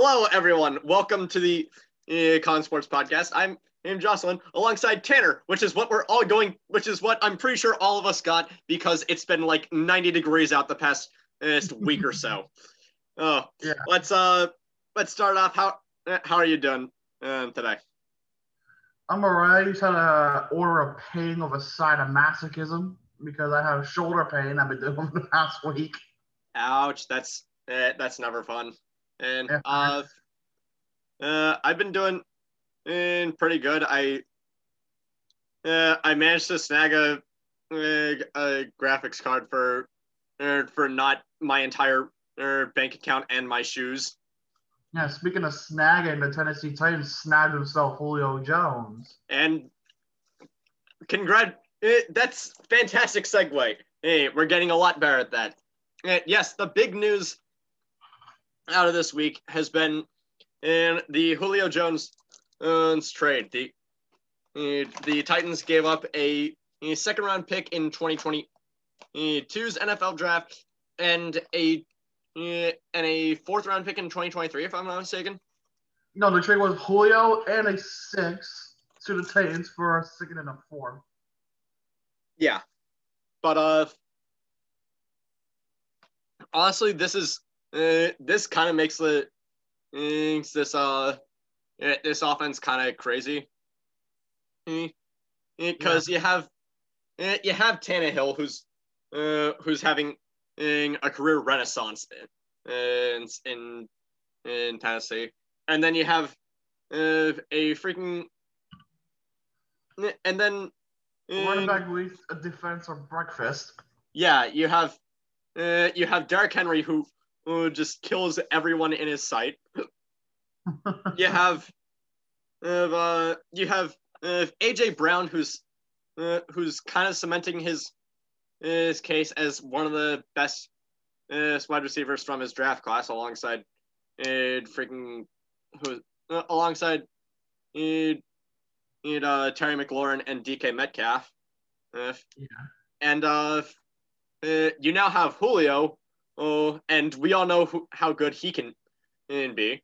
Hello, everyone. Welcome to the uh, Con Sports Podcast. I'm I'm Jocelyn alongside Tanner, which is what we're all going, which is what I'm pretty sure all of us got because it's been like 90 degrees out the past uh, week or so. Oh, Yeah. Let's uh, let's start off. How uh, how are you doing um, today? I'm alright. Just had to order a pain of a sign of masochism because I have shoulder pain I've been doing for the past week. Ouch. That's uh, that's never fun. And Yeah. uh, uh, I've been doing uh, pretty good. I uh, I managed to snag a, a, a graphics card for uh, for not my entire uh, bank account and my shoes. Yeah, speaking of snagging, the Tennessee Titans snagged himself Julio Jones. And congrat, eh, that's fantastic segue. Hey, we're getting a lot better at that. Eh, yes, the big news out of this week has been in the Julio Jones uh, trade. The eh, the Titans gave up a, a second round pick in 2022's NFL draft and a eh, and a fourth round pick in 2023, if I'm not mistaken. No, the trade was Julio and a six to the Titans for a second and a four. Yeah. But uh honestly this is uh, this kind of makes it makes this uh eh, this offense kind of crazy. Because you have eh, you have Tannehill who's uh who's having eh, a career renaissance in in in Tennessee. And then you have uh, a freaking and then Running eh, back leads a defense for breakfast. yeah, you have uh, you have Derrick Henry who, who just kills everyone in his sight. You have uh, you have uh, AJ Brown who's uh, who's kind of cementing his his case as one of the best uh, wide receivers from his draft class, alongside uh, freaking who uh, alongside uh, uh, Terry McLaurin and DK Metcalf. Uh, Yeah. and uh, uh, you now have Julio, oh, and we all know who, how good he can be.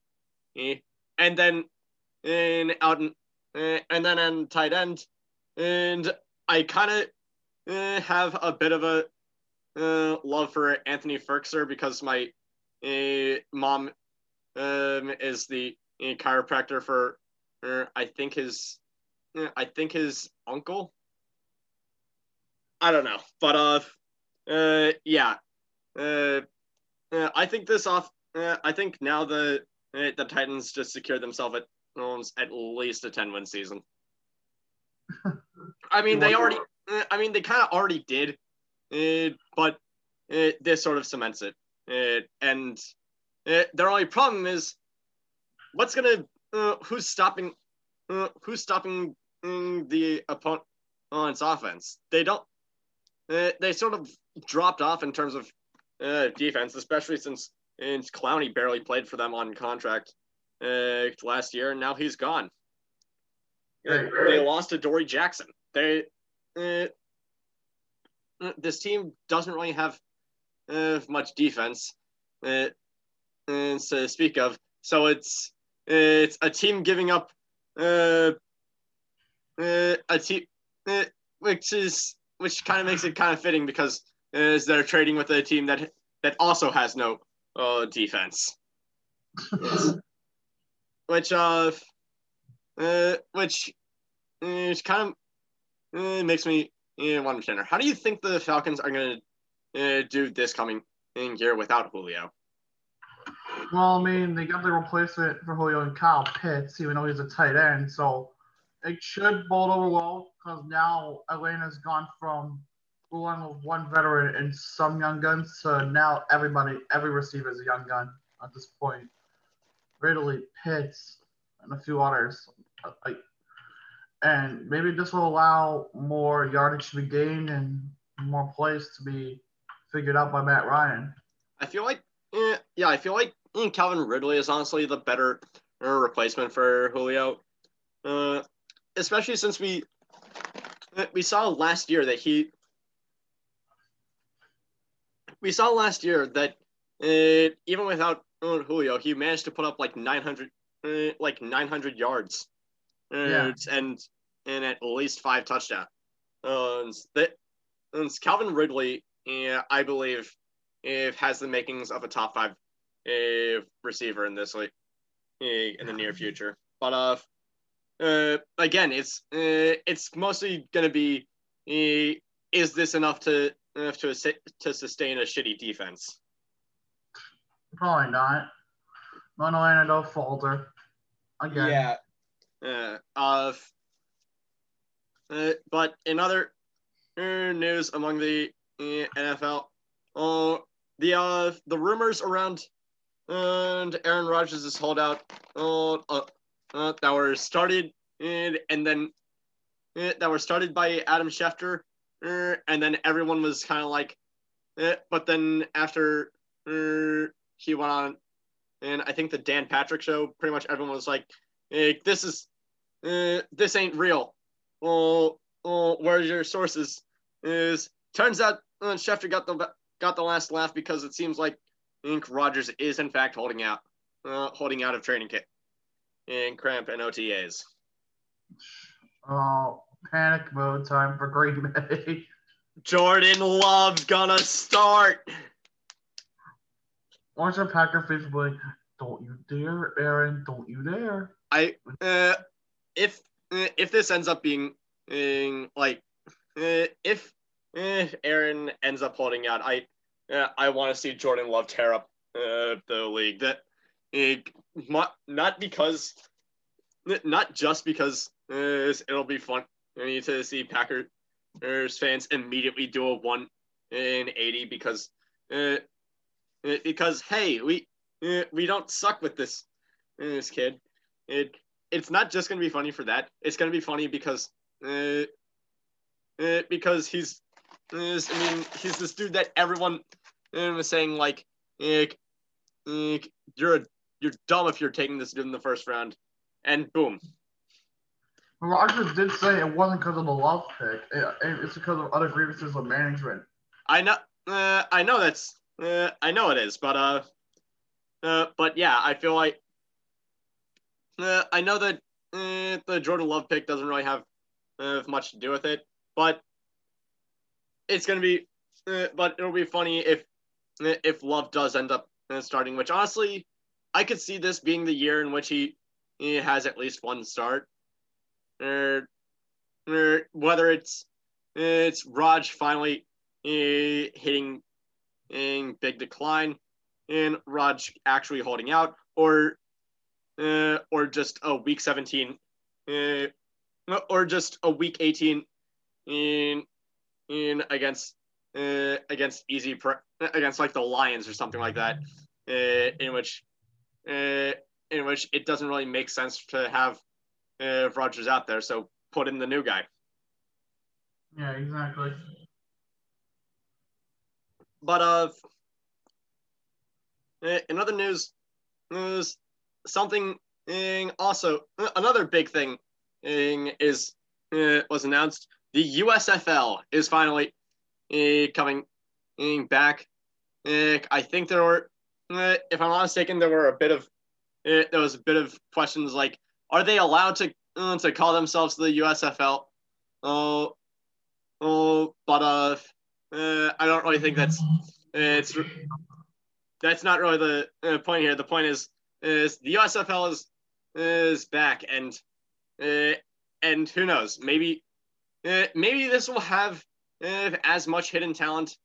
Eh, And then in out in, uh, and then on tight end, and I kind of uh, have a bit of a uh, love for Anthony Firkser because my uh, mom um, is the uh, chiropractor for I think his I think his uncle. I don't know, but uh, yeah, uh, uh, I think this off. Uh, I think now the uh, the Titans just secured themselves at at least a ten win season. I mean, they already. Uh, I mean, they kind of already did, uh, but this sort of cements it. Uh, and uh, their only problem is, what's gonna? Uh, who's stopping? Uh, who's stopping mm, the opponent's offense? They don't. Uh, they sort of dropped off in terms of uh, defense, especially since uh, Clowney barely played for them on contract uh, last year, and now he's gone. Uh, They lost to Adoree' Jackson. They uh, uh, this team doesn't really have uh, much defense uh, uh, to speak of. So it's it's a team giving up uh, uh, a team, uh, which is which kind of makes it kind of fitting because uh, they're trading with a team that that also has no uh, defense. which uh, uh which uh, kind of uh, makes me uh, wonder, Tanner, how do you think the Falcons are going to uh, do this coming in year without Julio? Well, I mean, they got the replacement for Julio and Kyle Pitts, even though he's a tight end. So it should bolt over well because now Atlanta's gone from with one veteran and some young guns so now everybody, every receiver is a young gun at this point. Ridley, Pitts, and a few others. And maybe this will allow more yardage to be gained and more plays to be figured out by Matt Ryan. I feel like, eh, yeah, I feel like mm, Calvin Ridley is honestly the better uh, replacement for Julio, uh, especially since we uh, we saw last year that he we saw last year that uh, even without Julio, he managed to put up like 900, uh, like 900 yards, uh, Yeah. and and at least five touchdowns. Uh, that and Calvin Ridley, I believe, if has the makings of a top five uh, receiver in this league uh, in the near future. But uh, uh, again, it's uh, it's mostly gonna be, uh, is this enough to enough to to sustain a shitty defense? Probably not. Not only no falter. Again. Yeah. Uh, uh, uh, but in other uh, news among the uh, NFL, uh, the uh, the rumors around and Aaron Rodgers' holdout uh, uh, uh, that were started and, and then uh, that were started by Adam Schefter, uh, and then everyone was kind of like, uh, but then after uh, he went on, and I think the Dan Patrick show, pretty much everyone was like, eh, this is, uh, this ain't real. Oh, oh, where's your sources? Is turns out uh, Schefter got the got the last laugh because it seems like Ink Rodgers is in fact holding out, uh, holding out of training kit, in cramp and OTAs. Oh, panic mode time for Green Bay. Jordan Love's gonna start. Watch a Packer fans be like, don't you dare, Aaron, don't you dare. I uh, if uh, if this ends up being uh, like uh, if uh, Aaron ends up holding out, I uh, I want to see Jordan Love tear up uh, the league. That uh, not because not just because uh, it'll be fun I mean, to see Packers fans immediately do a one in eighty because uh, uh, because hey we uh, we don't suck with this this kid. It it's not just gonna be funny for that. It's gonna be funny because uh, uh, because he's is I mean he's this dude that everyone uh, was saying like uh, uh, you're a, you're dumb if you're taking this dude in the first round, and boom. Rodgers did say it wasn't because of the love pick. It- it's because of other grievances with management. I know uh, I know that's uh, I know it is, but uh, uh but yeah, I feel like uh, I know that uh, the Jordan Love pick doesn't really have uh, much to do with it, but it's gonna be uh, but it'll be funny if if Love does end up uh, starting, which honestly I could see this being the year in which he, he has at least one start. Or, or whether it's it's Raj finally eh, hitting in big decline and Raj actually holding out or uh, or just a week 17 uh, or just a week 18 in in against uh, against easy pre- against like the Lions or something like that uh, in which uh, in which it doesn't really make sense to have uh, Rodgers out there so put in the new guy Yeah, exactly. But uh, eh, in other news, news something eh, also eh, another big thing is was announced. The USFL is finally coming back. I think there were, if I'm not mistaken, there were a bit of there was a bit of questions like, are they allowed to uh, to call themselves the USFL? Oh, oh, but uh, uh, I don't really think that's it's that's not really the uh, point here. The point is is the USFL is is back and uh, and who knows maybe uh, maybe this will have uh, as much hidden talent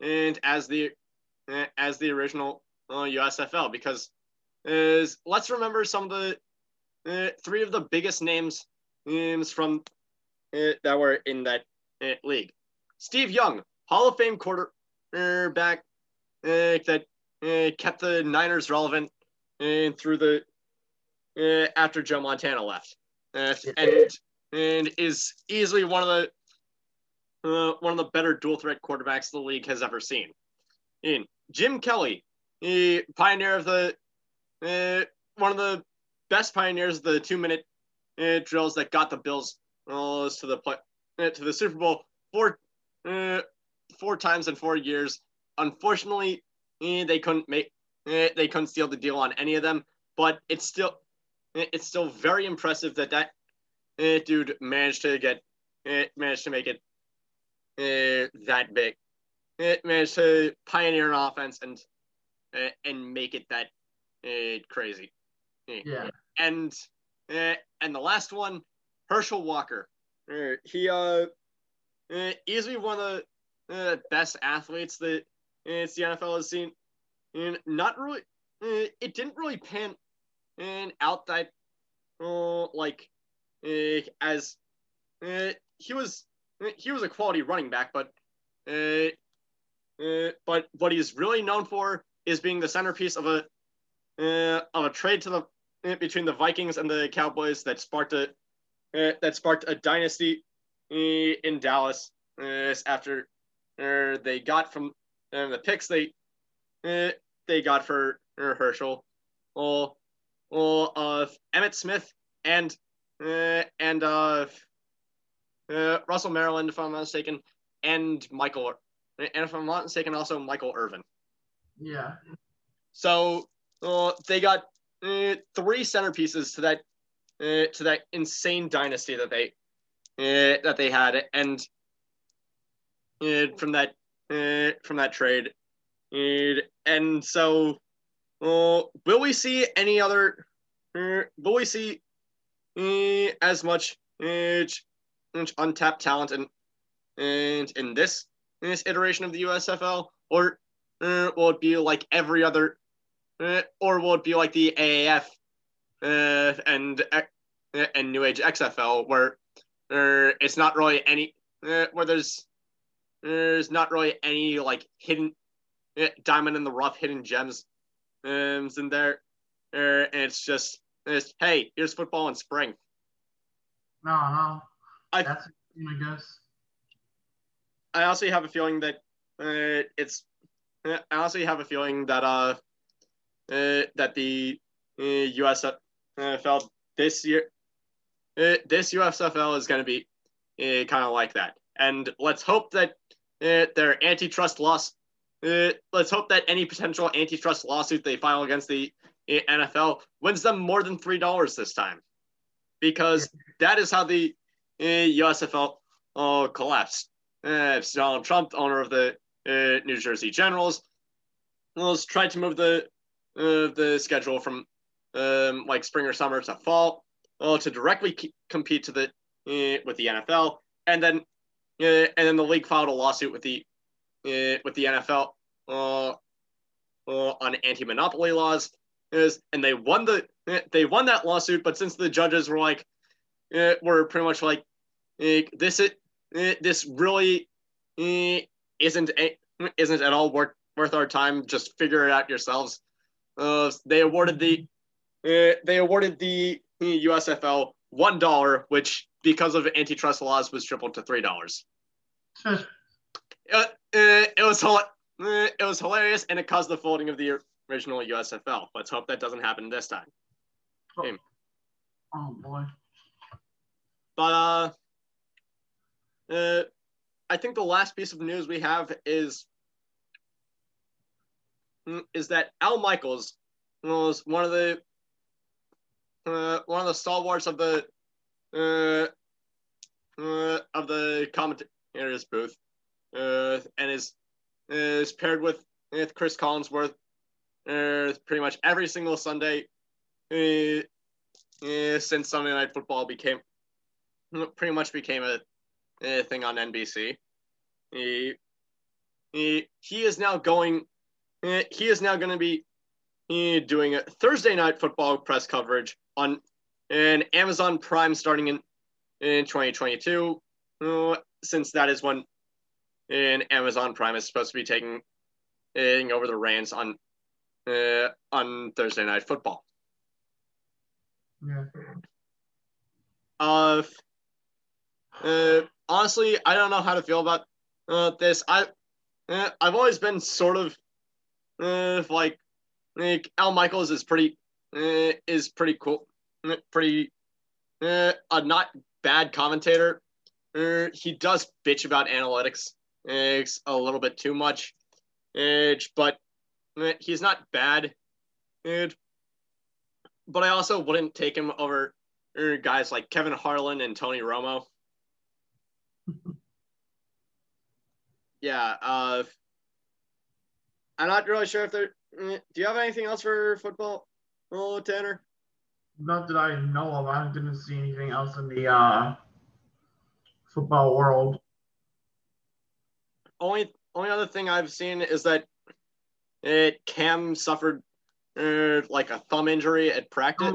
and as the uh, as the original uh, USFL because is let's remember some of the uh, three of the biggest names names from uh, that were in that uh, league. Steve Young, Hall of Fame quarterback uh, that uh, kept the Niners relevant and through the uh, after Joe Montana left, uh, and and is easily one of the uh, one of the better dual threat quarterbacks the league has ever seen. In Jim Kelly, pioneer of the uh, one of the best pioneers of the two minute uh, drills that got the Bills uh, to the play, uh, to the Super Bowl four uh, four times in four years. Unfortunately, eh, they couldn't make eh, they couldn't steal the deal on any of them. But it's still it's still very impressive that that eh, dude managed to get managed to make it that big. It managed to pioneer an offense and and make it that crazy. Yeah. And uh, and the last one, Herschel Walker. Uh, he uh, uh easily one of the uh, best athletes that uh, the NFL has seen. And not really, uh, it didn't really pan and out that uh, like uh, as uh, he was he was a quality running back, but uh, uh, but what he's really known for is being the centerpiece of a uh, of a trade to the between the Vikings and the Cowboys that sparked a uh, that sparked a dynasty uh, in Dallas uh, after uh, they got from the picks they uh, they got for uh, Herschel, or or uh, Emmitt Smith and uh, and uh, uh, Russell Maryland, if I'm not mistaken, and Michael, and if I'm not mistaken, also Michael Irvin. Yeah. So they got uh, three centerpieces to that uh, to that insane dynasty that they uh, that they had, and uh, from that uh, from that trade, uh, and so will we see any other? Will we see as much untapped talent and and in this in this iteration of the USFL, or will it be like every other, uh, or will it be like the AAF uh, and uh, and New Age XFL, where uh, it's not really any uh, where there's there's not really any like hidden uh, diamond in the rough, hidden gems um, in there, uh, and it's just it's hey, here's football in spring. No, no. I That's I guess. I also have a feeling that uh, it's. I also have a feeling that uh, uh that the uh, USFL this year, uh, this USFL is going to be uh, kind of like that, and let's hope that uh, their antitrust loss. Uh, let's hope that any potential antitrust lawsuit they file against the uh, NFL wins them more than three dollars this time, because that is how the uh, USFL uh, collapsed. Uh, Donald Trump, owner of the uh, New Jersey Generals, was tried to move the uh, the schedule from um, like spring or summer to fall, uh, to directly c- compete to the uh, with the NFL, and then uh, and then the league filed a lawsuit with the uh, with the NFL on anti-monopoly laws, is and they won the they won that lawsuit, but since the judges were like were pretty much like this is uh, this really isn't a, isn't at all worth worth our time. Just figure it out yourselves. Uh, they awarded the uh, they awarded the USFL one dollar, which because of antitrust laws was tripled to three dollars. Uh, uh, it was uh, it was hilarious, and it caused the folding of the original USFL. Let's hope that doesn't happen this time. Oh boy. But uh, uh, I think the last piece of news we have is is that Al Michaels was one of the uh, one of the stalwarts of the uh, uh, of the commentators booth, uh, and is is paired with with Chris Collinsworth uh, pretty much every single Sunday uh, uh, since Sunday Night Football became pretty much became a, a thing on NBC. He, he, he is now going. Uh, He is now going to be uh, doing a Thursday night football press coverage on an Amazon Prime starting in in 2022, uh, since that is when in Amazon Prime is supposed to be taking, taking over the reins on uh, on Thursday night football. Yeah. Uh, uh, honestly, I don't know how to feel about uh, this. I, uh, I've always been sort of uh, like, like Al Michaels is pretty uh, is pretty cool, uh, pretty uh, a not bad commentator. Uh, he does bitch about analytics uh, a little bit too much, uh, but uh, he's not bad, dude. But I also wouldn't take him over uh, guys like Kevin Harlan and Tony Romo. yeah, uh, I'm not really sure if they're. uh, Do you have anything else for football, oh, Tanner? Not that I know of. I didn't see anything else in the uh, football world. Only only other thing I've seen is that it Cam suffered uh, like a thumb injury at practice.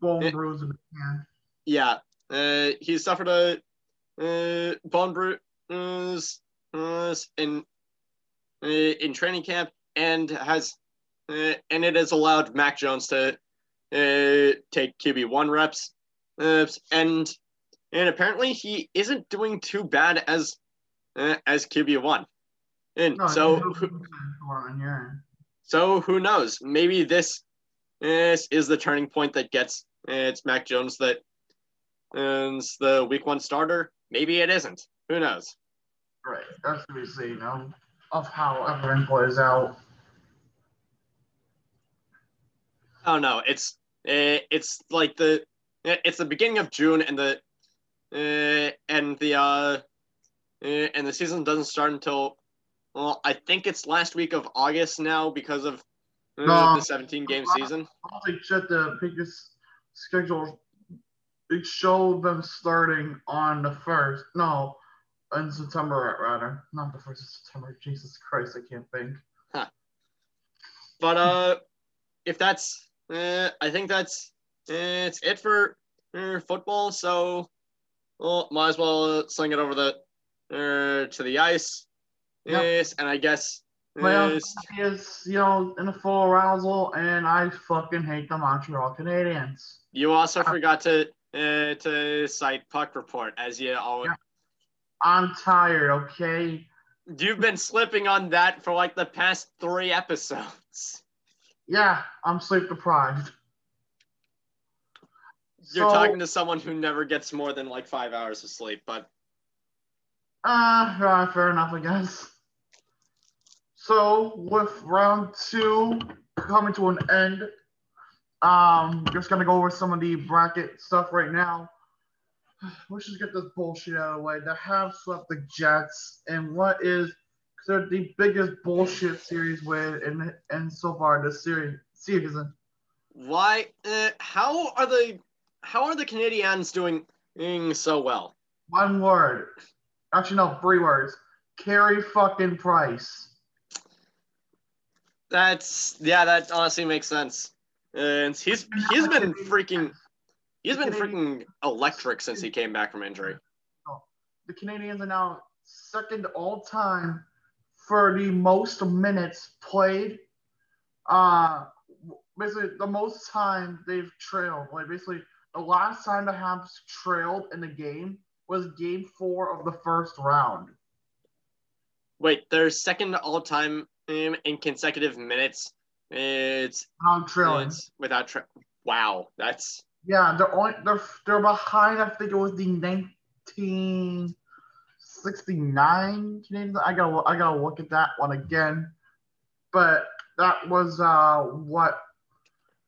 Bone Yeah. bruise in the hand. Yeah, uh, he suffered a uh, bone bruise uh, in in training camp and has uh, and it has allowed Mac Jones to uh, take QB one reps uh, and and apparently he isn't doing too bad as uh, as QB one. And No, so he's looking for him, yeah. so who knows? Maybe this, this is the turning point that gets uh, it's Mac Jones that, that is the week one starter. Maybe it isn't. Who knows? Right. That's to be seen, you know, of how everything plays out. Oh no, it's uh, it's like the it's the beginning of June and the uh, and the uh, and the season doesn't start until well I think it's last week of August now because of uh, No. the 17 game season. I'll take check the biggest schedule. It showed them starting on the first. No, in September rather. Not the first of September. Jesus Christ, I can't think. But uh, if that's, uh, I think that's uh, it's it for uh, football. So, well, might as well sling it over the uh, to the ice. Yep. Yes, and I guess Well, yes, is, you know, in a full arousal, and I fucking hate the Montreal Canadiens. you also forgot to uh, to cite puck report as you always. Yeah. I'm tired, okay? You've been slipping on that for like the past three episodes. Yeah, I'm sleep deprived. You're So- talking to someone who never gets more than like five hours of sleep, but Uh, fair enough, I guess. So, with round two coming to an end, um, just gonna go over some of the bracket stuff right now. Let's just get this bullshit out of the way. They have swept the Jets, and what is considered the biggest bullshit series win in, in so far this series season. Why? Uh, how are the how are the Canadiens doing, doing so well? One word. Actually, no, three words. Carey fucking Price. That's yeah, that honestly makes sense. And he's he's been freaking he's been freaking electric since he came back from injury. the Canadiens are now second all time for the most minutes played. Uh, basically, the most time they've trailed. Like basically, the last time the Habs trailed in the game was Game Four of the first round. Wait, they're second all time um, in consecutive minutes. It's, trailing. it's without tra- wow, that's Yeah, they're only they're they're behind. I think it was the 1969 Canadiens. I gotta I gotta look at that one again. But that was uh what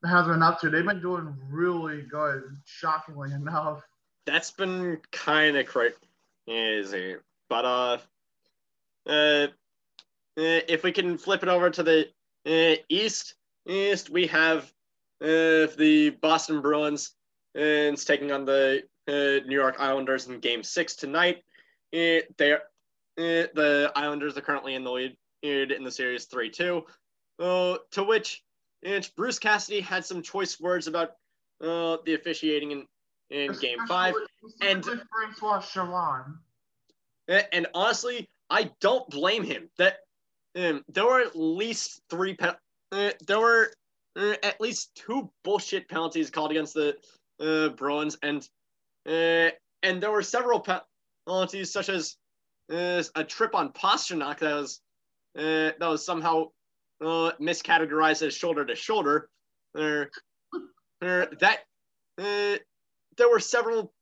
has been up to. They've been doing really good, shockingly enough. that's been kind of crazy. But uh, uh, uh, if we can flip it over to the uh, east, east we have uh, the Boston Bruins is taking on the uh, New York Islanders in Game Six tonight. Uh, they are uh, the Islanders are currently in the lead in the series three two. Uh, to which Bruce Cassidy had some choice words about uh, the officiating in in Game Five. and- Francois Charron. And honestly, I don't blame him. That um, there were at least three. Pe- uh, there were uh, at least two bullshit penalties called against the uh, Bruins, and uh, and there were several pe- penalties, such as uh, a trip on Pastrnak that was uh, that was somehow uh, miscategorized as shoulder to shoulder. Uh, that there were several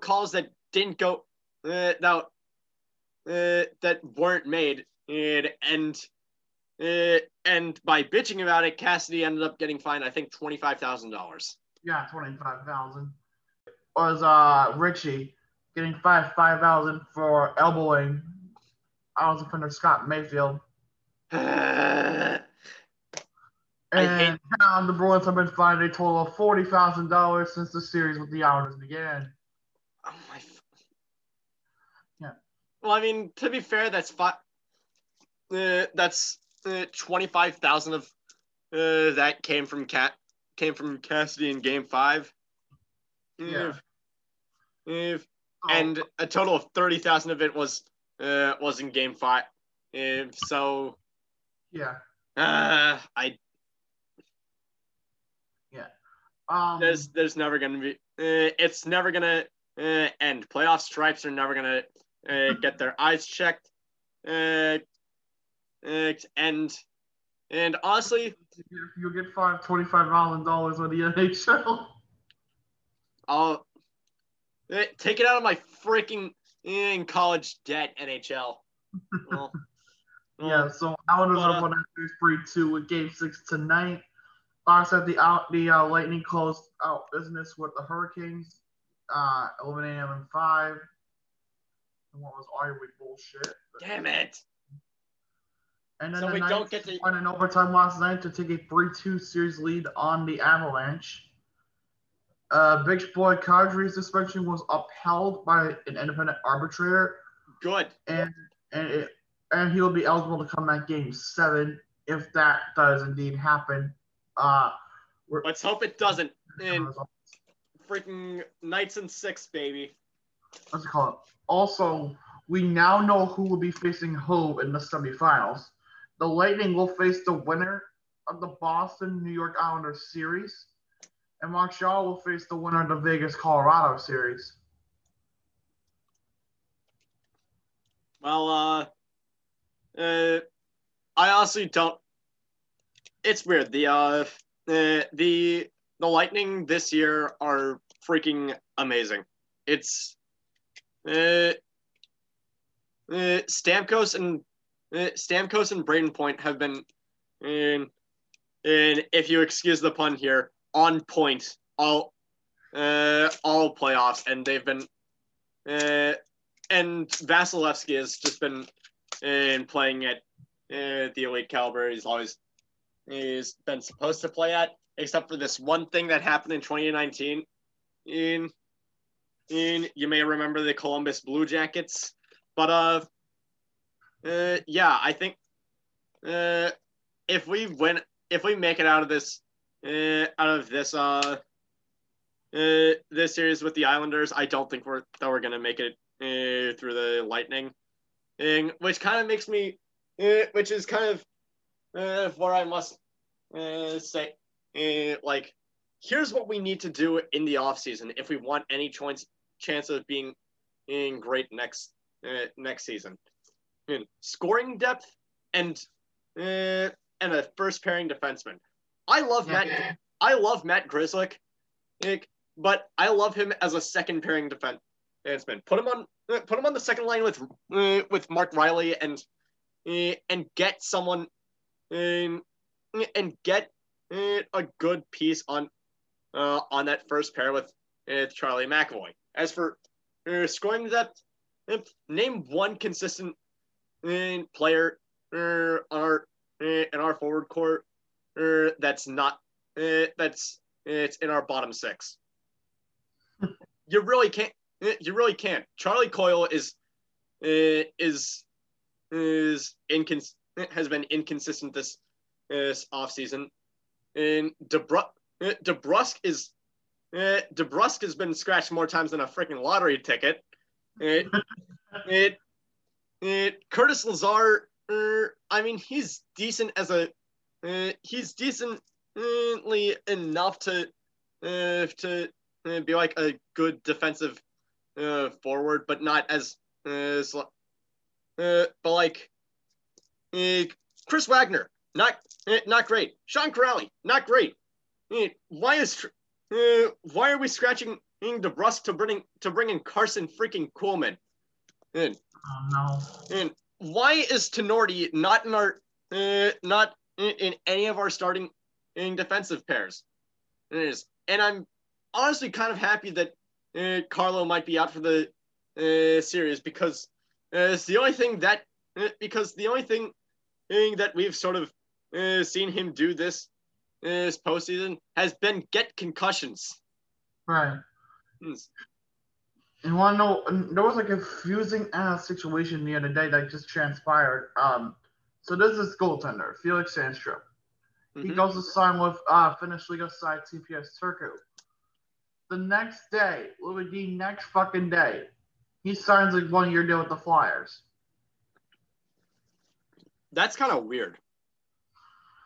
calls that didn't go that that weren't made, and and uh, and by bitching about it, Cassidy ended up getting fined, I think, twenty five thousand dollars. Yeah, twenty five thousand. Was uh Ritchie getting fined five thousand for elbowing Isles defender Scott Mayfield. And hate- now the Bruins have been fined a total of forty thousand dollars since the series with the Islanders began. Oh my. Yeah. Well, I mean, to be fair, that's five. Uh, that's uh, twenty five thousand of uh, that came from Cat came from Cassidy in Game Five. Yeah. If- if- So, and a total of thirty thousand of it was uh, was in Game Five. If so, yeah, uh, I um, there's there's never gonna be uh, it's never gonna uh, end. Playoff stripes are never gonna uh, get their eyes checked. And and honestly, you get five thousand dollars on the NHL. I'll uh, take it out of my freaking uh, college debt. NHL. Well, Yeah, so Islanders But, uh, up on that three two with Game Six tonight. Last said the out the uh, Lightning closed out business with the Hurricanes, uh, eliminating them in five. And what was arguably bullshit. Damn it! And then So the we Knights don't get to- won in overtime last night to take a three two series lead on the Avalanche. Uh, Big Boy Kadri's suspension was upheld by an independent arbitrator, Good. and and it, and he will be eligible to come back game seven if that does indeed happen. Uh, we're, Let's hope it doesn't. And freaking Knights and six, baby. what's it called? Also, we now know who will be facing who in the semifinals. The Lightning will face the winner of the Boston New York Islanders series, and Montreal will face the winner of the Vegas Colorado series. Well, uh, uh, I honestly don't. It's weird. The uh, the the Lightning this year are freaking amazing. It's uh, uh Stamkos and Stamkos and Brayden Point have been, in, in if you excuse the pun here, on point all uh all playoffs, and they've been uh and Vasilevskiy has just been in playing at uh, the elite caliber he's always he's been supposed to play at, except for this one thing that happened in 2019. In in you may remember the Columbus Blue Jackets, but uh, uh yeah, I think uh if we win, if we make it out of this uh out of this uh. Uh, this series with the Islanders, I don't think we're that we're gonna make it uh, through the lightning which kind of makes me, uh, which is kind of uh, where I must uh, say, uh, like, here's what we need to do in the off season if we want any chance chance of being in great next uh, next season. In scoring depth and uh, and a first pairing defenseman. I love Matt. I love Matt Grzelcyk, but I love him as a second pairing defenseman. Put him on uh, put him on the second line with uh, with Mark Reilly and and get someone um, and get a good piece on uh, on that first pair with Charlie McAvoy. As for scoring depth, name one consistent uh, player uh, on our uh, in our forward court that's not that's it's in our bottom six. you really can't. eh, You really can't. Charlie Coyle is is is incons- has been inconsistent this this offseason. And DeBru- uh, DeBrusk is uh, DeBrusk has been scratched more times than a freaking lottery ticket. It, it, it Curtis Lazar. Uh, I mean, he's decent as a uh, he's decently enough to uh, to uh, be like a good defensive uh, forward, but not as uh, but like uh, Chris Wagner, not uh, not great. Sean Kuraly, not great. Uh, why is uh, why are we scratching DeBrusk to bring to bring in Karson freaking Kuhlman? And Oh no. and why is Tinordi not in our uh, not in, in any of our starting in defensive pairs. It is, and I'm honestly kind of happy that uh, Carlo might be out for the uh, series because uh, it's the only thing that uh, because the only thing, thing that we've sort of uh, seen him do this this postseason has been get concussions. Right. You want to know? There was a confusing ass situation the other day that just transpired. Um, so this is goaltender Felix Sandstrom. He Mhm. goes to sign with uh, Finnish Liiga side TPS Turku. The next day, literally the next fucking day, he signs a one-year deal with the Flyers. That's kind of weird.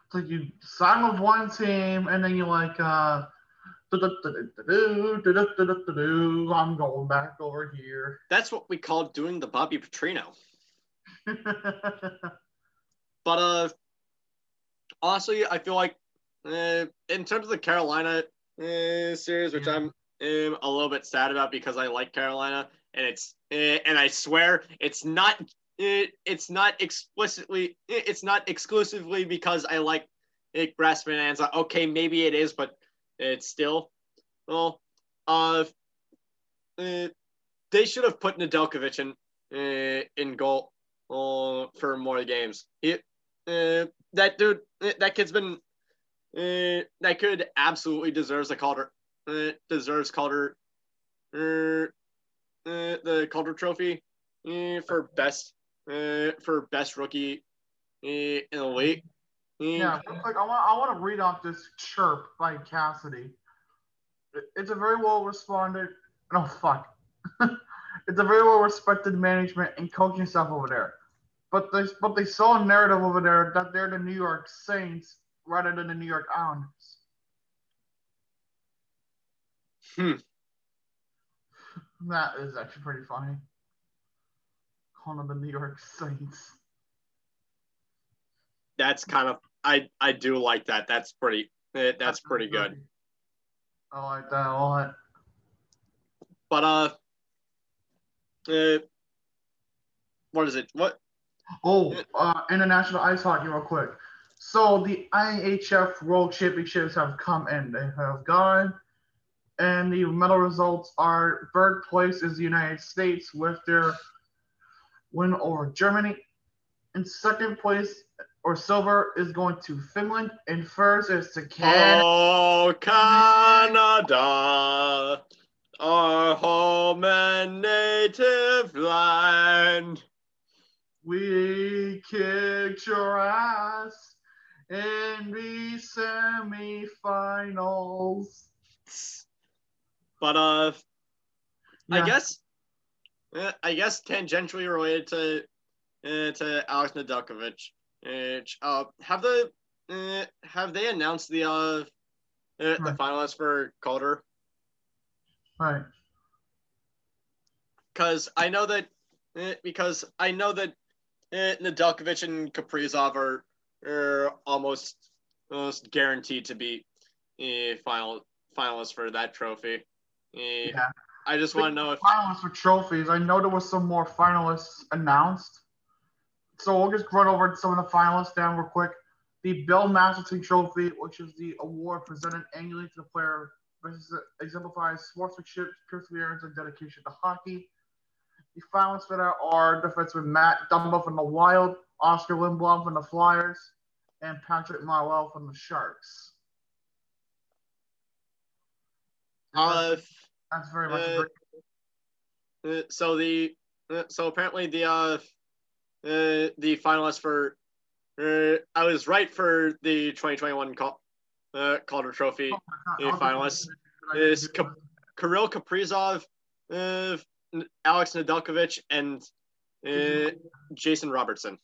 It's like you sign with one team and then you're like, uh, "Du-du-du-du-du-du, I'm going back over here. That's what we call doing the Bobby Petrino. But uh, honestly, I feel like uh, in terms of the Carolina uh, series, which Yeah. I'm um, a little bit sad about because I like Carolina, and it's uh, and I swear it's not it, it's not explicitly it's not exclusively because I like Nick Brassmananza. Okay, maybe it is, but it's still well. Uh, uh they should have put Nedeljkovic in uh, in goal uh, for more games. He, uh, that dude, that kid's been uh, that kid absolutely deserves a Calder, uh, deserves Calder, uh, uh, the Calder Trophy uh, for best uh, for best rookie uh, in the league. Uh, Yeah, real quick, I want I want to read off this chirp by Cassidy. It's a very well responded. No fuck. it's a very well respected management and coaching staff over there. But they but they saw a narrative over there that they're the New York Saints rather than the New York Islanders. Hmm. That is actually pretty funny. Calling them the New York Saints. That's kind of I I do like that. That's pretty uh, that's pretty good. I like that a lot. But uh, uh, what is it? What Oh, uh, international ice hockey, real quick. So the IHF World Championships have come in. They have gone, and the medal results are: third place is the United States with their win over Germany, and second place or silver is going to Finland, and first is to Canada. Oh, Canada, our home and native land. We kicked your ass in the semifinals. But uh, I guess, I guess tangentially related to uh, to Alex Nedeljkovic. Uh, uh, have the uh, have they announced the uh, uh the finalists for Calder? Right. because I know that eh, because I know that uh, Nedeljkovic and Kaprizov are, are almost almost guaranteed to be uh, final finalists for that trophy. Eh, Yeah. I just want to know if finalists for trophies. I know there was some more finalists announced. So we'll just run over some of the finalists down real quick. The Bill Masterton Trophy, which is the award presented annually to the player, which exemplifies sportsmanship, perseverance, and dedication to hockey. The finalists for that are defenseman Matt Dumba from the Wild, Oskar Lindblom from the Flyers, and Patrick Marleau from the Sharks. uh, That's very much uh, uh, so the uh, so apparently the uh, the finalists for uh, I was right for the 2021 Cal- uh, Calder Trophy. the finalists is Kap- Kirill Kaprizov, uh, Alex Nedeljkovic, and uh, Jason Robertson.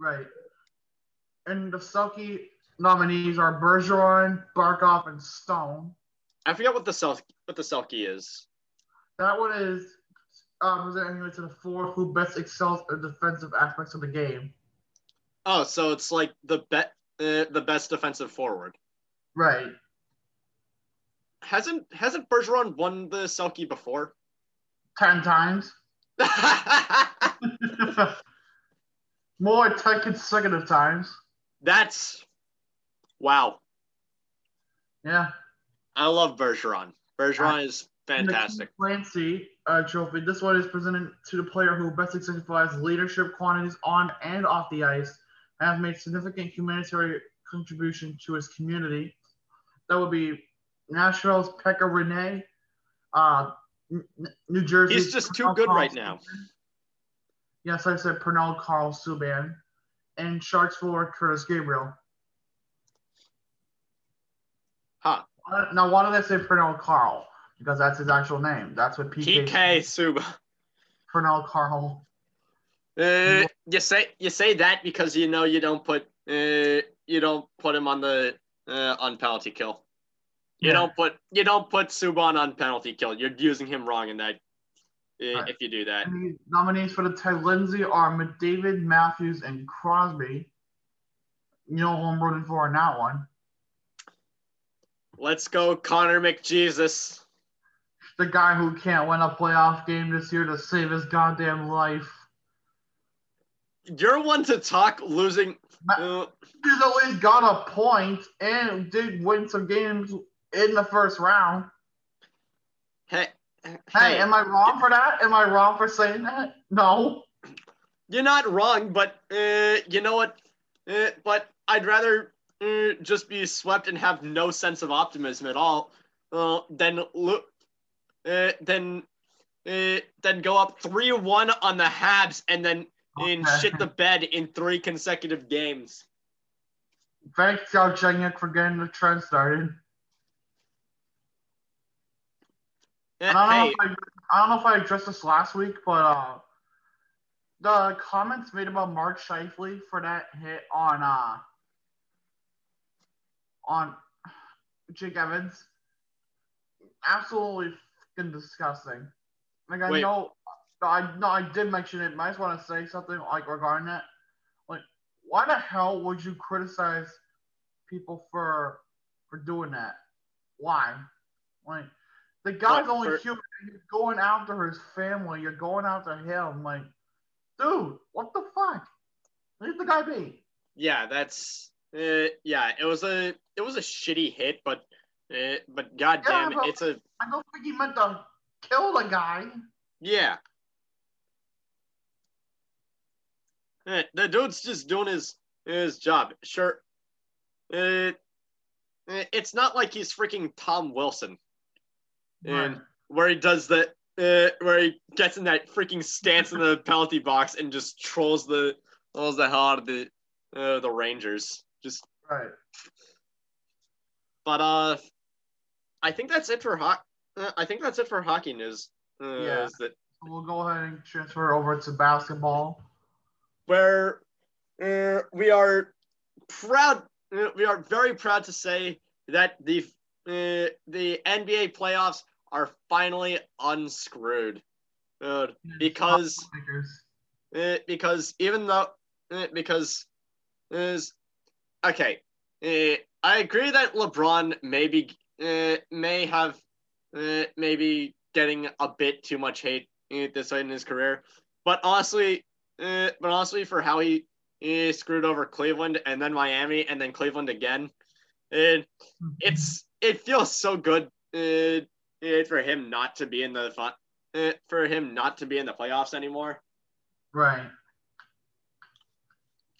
Right. And the Selke nominees are Bergeron, Barkov, and Stone. I forget what the what the Selke is. That one is uh, anyone to the four who best excels in defensive aspects of the game. Oh, so it's like the bet uh, the best defensive forward. Right. Hasn't hasn't Bergeron won the Selke before? Ten times. More ten consecutive times. That's wow. Yeah. I love Bergeron. Bergeron is And the fantastic. Clancy uh, trophy. This one is presented to the player who best exemplifies leadership qualities on and off the ice and has made significant humanitarian contribution to his community. That would be Nashville's Pekka Rinne, uh, New Jersey. He's just too good right now. Yes, I said Pernell Carl Subban, and Sharks forward Kurtis Gabriel. Huh. Uh, Now, why did I say Pernell Carl? Because that's his actual name. That's what PK. PK Subban. Pernell Carl. Uh, you say you say that because you know you don't put uh, you don't put him on the uh, on penalty kill. You Yeah. don't put you don't put Subban on penalty kill. You're using him wrong in that. uh, Right. If you do that, And the nominees for the Ted Lindsay are McDavid, Matthews, and Crosby. You know who I'm rooting for in that one. let's go Connor McJesus. The guy who can't win a playoff game this year to save his goddamn life. You're one to talk losing. Uh, He's at least got a point and did win some games in the first round. hey, Hey, hey, am I wrong for that? Am I wrong for saying that? No. you're not wrong, but uh, you know what? Uh, but I'd rather uh, just be swept and have no sense of optimism at all uh, than look uh, than uh, then go up three one on the Habs and then and Okay. shit the bed in three consecutive games. Thanks, Galchenyuk, for getting the trend started. Uh, And I don't, hey, know if I, I don't know if I addressed this last week, but uh, the comments made about Mark Scheifele for that hit on uh on Jake Evans, absolutely fucking disgusting. Like I Wait. know, I no, I did mention it. I just want to say something like regarding that. Like, why the hell would you criticize people for for doing that? Why? Like, the guy's Well, only for- human. You're going after his family. You're going after him. Like, dude, what the fuck? Leave the guy be. yeah, that's uh, yeah. It was a it was a shitty hit, but uh, but goddamn, but- it's a I don't think he meant to kill the guy. Yeah. Eh, the dude's just doing his his job. Sure. Uh, eh, it's not like he's freaking Tom Wilson, and Right. where he does that, uh, where he gets in that freaking stance in the penalty box and just trolls the trolls the hell out of the uh, the Rangers. Just Right. but uh, I think that's it for hockey. Uh, I think that's it for hockey news. Uh, Yeah. is that we'll go ahead and transfer over to basketball. where uh, we are proud, uh, we are very proud to say that the uh, the NBA playoffs are finally unscrewed. Uh, because uh, because even though uh, because is okay, I agree that LeBron maybe uh, may have uh, maybe getting a bit too much hate uh, this late in his career, but honestly, uh, but honestly, for how he, he screwed over Cleveland and then Miami and then Cleveland again, and it's it feels so good uh, uh, for him not to be in the fun, uh, for him not to be in the playoffs anymore. right.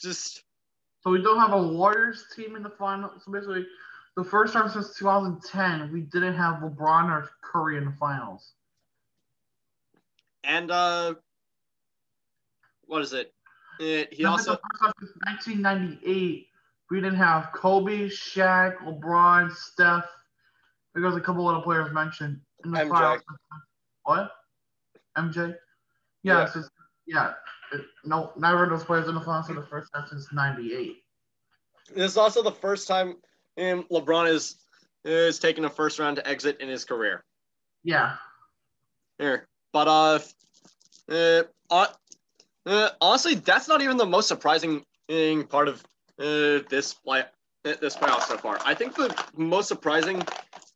Just So we don't have a Warriors team in the final. So basically, the first time since 2010, we didn't have LeBron or Curry in the finals. and uh, what is it? Uh, he also the first time since 1998, we didn't have Kobe, Shaq, LeBron, Steph. There goes a couple other players mentioned in the MJ. finals. What? MJ? Yeah. Yeah, since, yeah. It- no, never those players in the finals for the first time since '98. this is also the first time um, LeBron is is taking a first round to exit in his career. Yeah, Here, but uh, uh, uh, uh, honestly, that's not even the most surprising thing part of uh, this play this playoff so far. I think the most surprising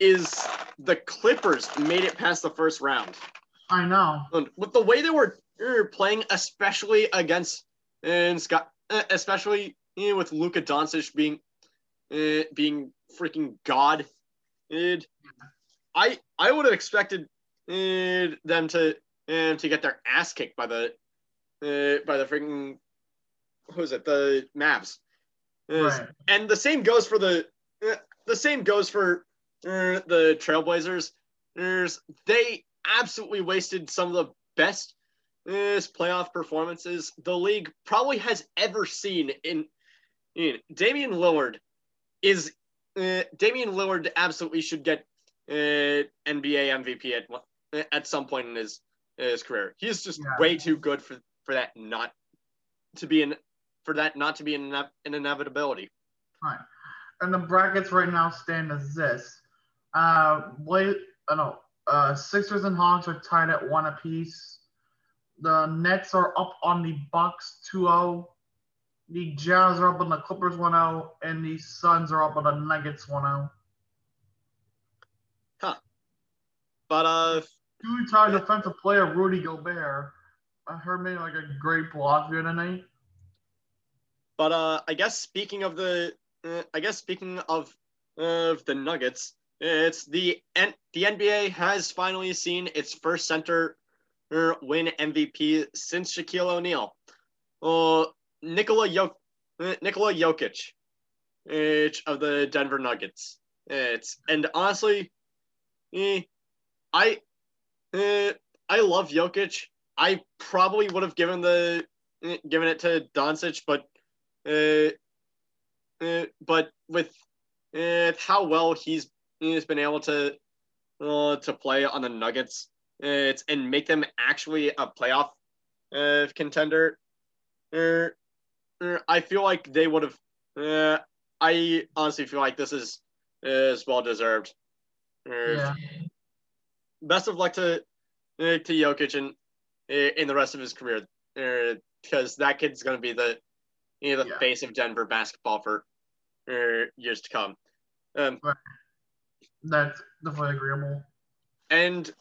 is the Clippers made it past the first round. I know. And with the way they were uh, playing, especially against and Scott, especially eh, with Luka Doncic being uh, being freaking god. And I I would have expected uh, them to uh, to get their ass kicked by the uh, by the freaking who's it the Mavs. Uh, Right. And the same goes for the uh, the same goes for the Trailblazers. There's, they absolutely wasted some of the best playoff performances the league probably has ever seen. In, in Damian Lillard is uh, Damian Lillard absolutely should get uh, NBA MVP at at some point in his his career. He's just Yeah. way too good for for that not to be an for that not to be an, an inevitability. Right. And the brackets right now stand as this. Uh, Bla- uh, no, uh, Sixers and Hawks are tied at one apiece. The Nets are up on the Bucks 2-0. The Jazz are up on the Clippers 1-0, and the Suns are up on the Nuggets oh. 1-0. But uh, Two-time defensive player Rudy Gobert. I heard made like a great block the other night. But uh, I guess speaking of the, uh, I guess speaking of of the Nuggets, it's the N- the NBA has finally seen its first center uh, win MVP since Shaquille O'Neal. Uh, Nikola Jok- Nikola Jokic, of the Denver Nuggets. It's and honestly, eh, I uh, I love Jokic. I probably would have given the eh, given it to Doncic, but uh, uh, but with uh, how well he's he's been able to uh, to play on the Nuggets, it's and make them actually a playoff contender. Uh, uh, I feel like they would have. Uh, I honestly feel like this is is well deserved. Uh, Yeah. Best of luck to uh, to Jokic and uh, in the rest of his career, because that kid's going to be the you know, the Yeah. face of Denver basketball for uh, years to come. Um, That's definitely agreeable. and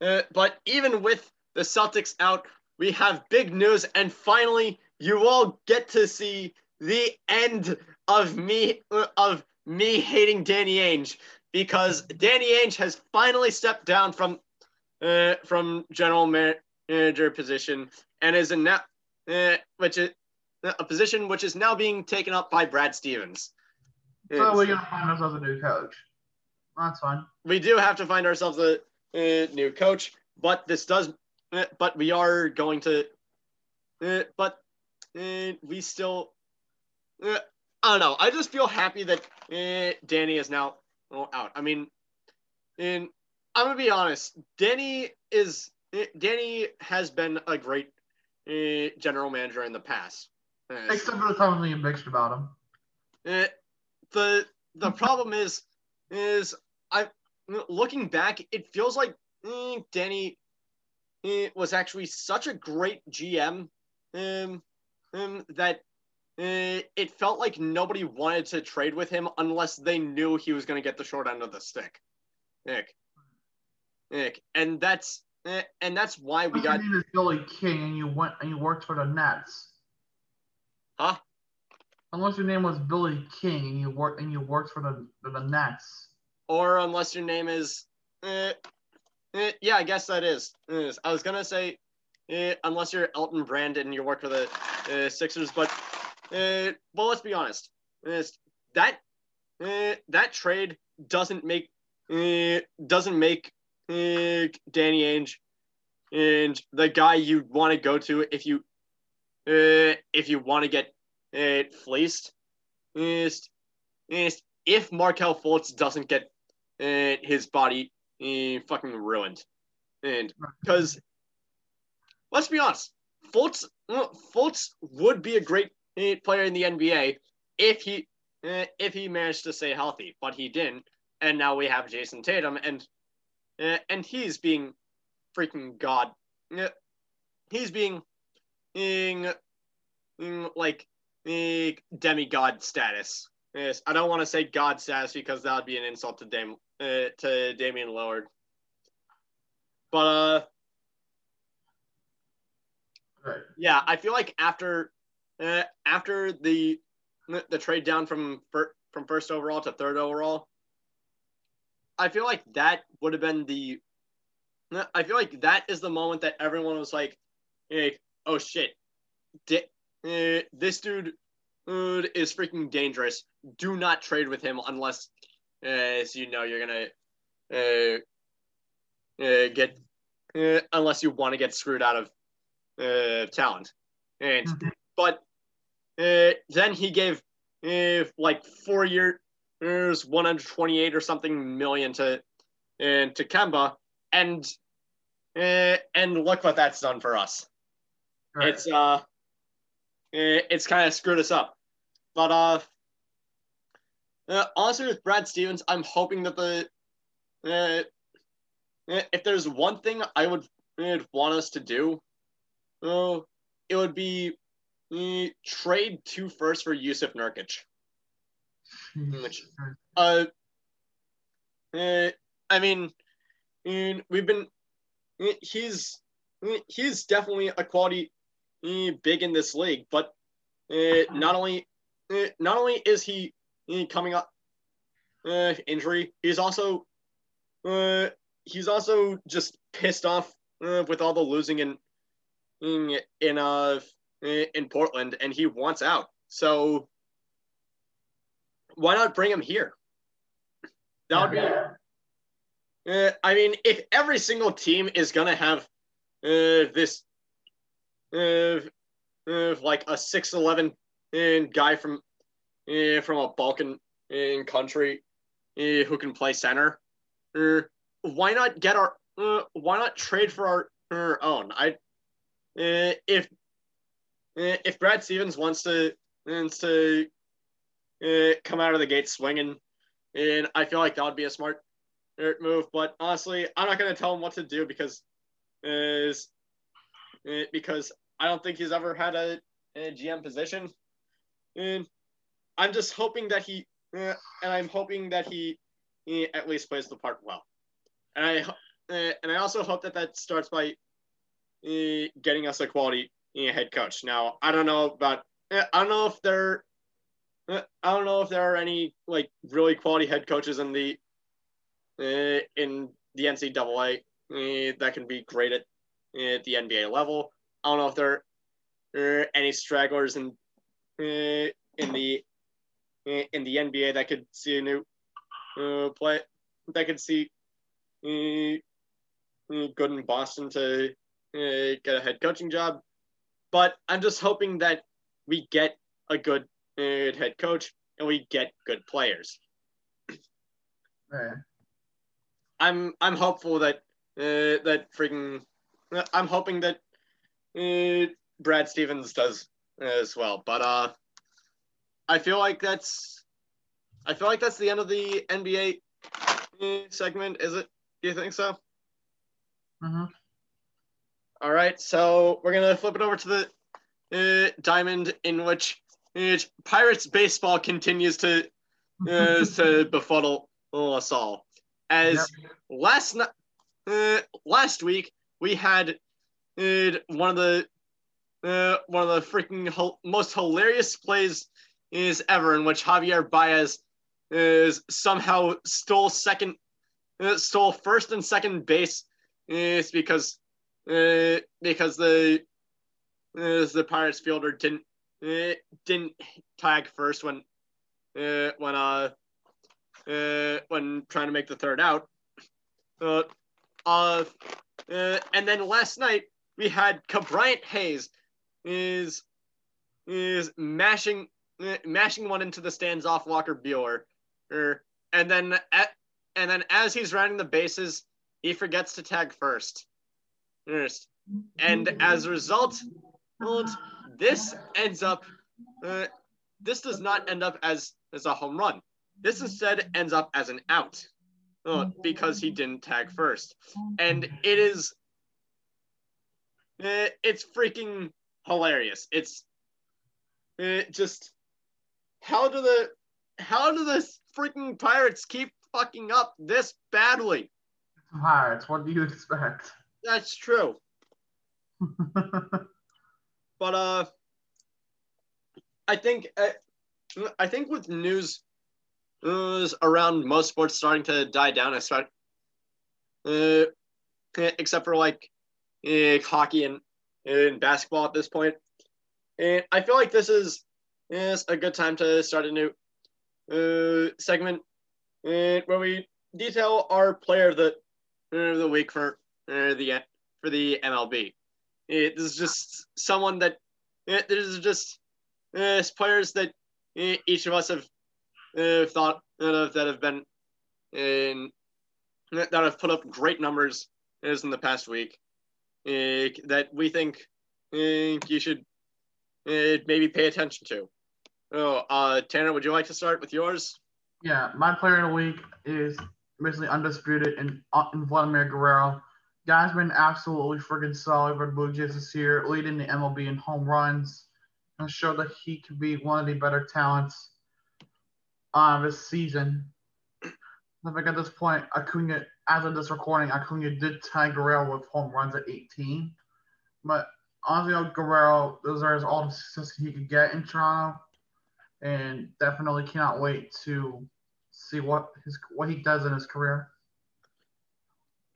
uh, but even with the Celtics out, we have big news, and finally, you all get to see the end of me uh, of me hating Danny Ainge because Danny Ainge has finally stepped down from uh, from general manager position and is in now uh, which is a position which is now being taken up by Brad Stevens. So we're gonna find ourselves a new coach. That's fine. we do have to find ourselves a, uh new coach, but this does, uh, but we are going to, uh, but uh, we still, uh, I don't know. I just feel happy that uh, Danny is now out. I mean, and I'm gonna be honest. Danny is uh, Danny has been a great uh, general manager in the past. Uh, Except for the time bitched about him. uh, the the problem is is I looking back, it feels like mm, Danny eh, was actually such a great GM um, um, that uh, it felt like nobody wanted to trade with him unless they knew he was going to get the short end of the stick. Nick, Nick, and that's eh, and that's why we got is Billy King and you went and you worked for the Nets. huh. Unless your name was Billy King and you worked and you worked for the for the Nets. or unless your name is eh, yeah i guess that is, is. i was gonna say eh, unless you're elton brand and you work for the uh, sixers but uh, well let's be honest. Is that uh, that trade doesn't make doesn't make danny ainge and the guy you want to go to if you if you want to get uh, fleeced. Is, is if Markelle Fultz doesn't get his body fucking ruined, and because let's be honest, Fultz Fultz would be a great player in the NBA if he uh, if he managed to stay healthy, but he didn't, and now we have Jayson Tatum, and uh, and he's being freaking god. Uh, he's being being, like demigod status. Yes, I don't want to say God status because that would be an insult to Dame uh, to Damian Lillard. But uh, Right. yeah, I feel like after uh, after the the trade down from fir- from first overall to third overall, I feel like that would have been the. I feel like that is the moment that everyone was like, hey, "Oh shit, uh, this dude, is freaking dangerous. Do not trade with him unless, uh, you know, you're gonna get unless you want to get screwed out of uh, talent. And Mhm. but uh, then he gave uh, like four years, 128 or something million to and to Kemba, and uh, and look what that's done for us. Right. It's uh, eh, it's kind of screwed us up. But uh, uh, honestly, with Brad Stevens, I'm hoping that the uh, if there's one thing I would uh, want us to do, uh, it would be uh, trade two first for Jusuf Nurkic. Jesus Christ. Uh, uh, I mean, mm, we've been. mm, He's mm, he's definitely a quality mm, big in this league, but uh, not only uh, not only is he mm, coming up uh, injury, he's also uh, he's also just pissed off uh, with all the losing in in uh in Portland, and he wants out. So why not bring him here? That would be. Uh, I mean, if every single team is gonna have uh, this, uh, uh, like a six eleven guy from uh, from a Balkan uh, country uh, who can play center, uh, why not get our? Uh, why not trade for our, our own? I uh, if uh, if Brad Stevens wants to wants to uh, come out of the gate swinging, and I feel like that would be a smart move. But honestly, I'm not gonna tell him what to do because is because I don't think he's ever had a, a GM position, and I'm just hoping that he and I'm hoping that he, he at least plays the part well, and I and I also hope that that starts by Eh, getting us a quality uh, head coach. Now I don't know about uh, I don't know if there I don't know if there are any like really quality head coaches in the in the NCAA that can be great at, at the NBA level. I don't know if there are any stragglers in in the in the NBA that could see a new play that could see good in Boston to uh, get a head coaching job. But I'm just hoping that we get a good uh, head coach and we get good players. Right. I'm I'm hopeful that uh, that freaking I'm hoping that uh, Brad Stevens does as well. But uh, I feel like that's I feel like that's the end of the NBA uh, segment. Is it? Do you think so? hmm All right, so we're gonna flip it over to the uh, diamond in which, which Pirates baseball continues to uh, to befuddle us all. As last night, uh, last week we had uh, one of the uh, one of the freaking most hilarious plays is ever, in which Javier Baez is somehow stole second, uh, stole first and second base. Is because uh, because the uh, the Pirates fielder didn't uh, didn't tag first when uh, when uh, uh, when trying to make the third out. Uh, uh, uh, and then last night we had Ke'Bryan Hayes is is mashing uh, mashing one into the stands off Walker Buehler, er, and then at, and then as he's rounding the bases, he forgets to tag first. First. And as a result, this ends up uh, this does not end up as as a home run. This instead ends up as an out uh, because he didn't tag first, and it is uh, it's freaking hilarious. It's uh, just how do the how do the freaking pirates keep fucking up this badly? Pirates. What do you expect? That's true. But uh, I think uh, I think with news news around most sports starting to die down, I start uh, except for like uh, hockey and, and basketball at this point. And I feel like this is, is a good time to start a new uh, segment uh, where we detail our player of the of the week for uh, the for the MLB. It, this is just someone that this is just uh, players that uh, each of us have uh, thought of that have been in that have put up great numbers as in the past week that we think you should uh, maybe pay attention to. Oh, Tanner, would you like to start with yours? Yeah, my player of the week is basically undisputed in Vladimir Guerrero. Guy's been absolutely freaking solid for the Blue Jays this year, leading the MLB in home runs, and showed that he could be one of the better talents uh, this season. I think at this point, Acuna, as of this recording, Acuna did tie Guerrero with home runs at 18. But honestly, Guerrero deserves all the success he could get in Toronto, and definitely cannot wait to see what his what he does in his career.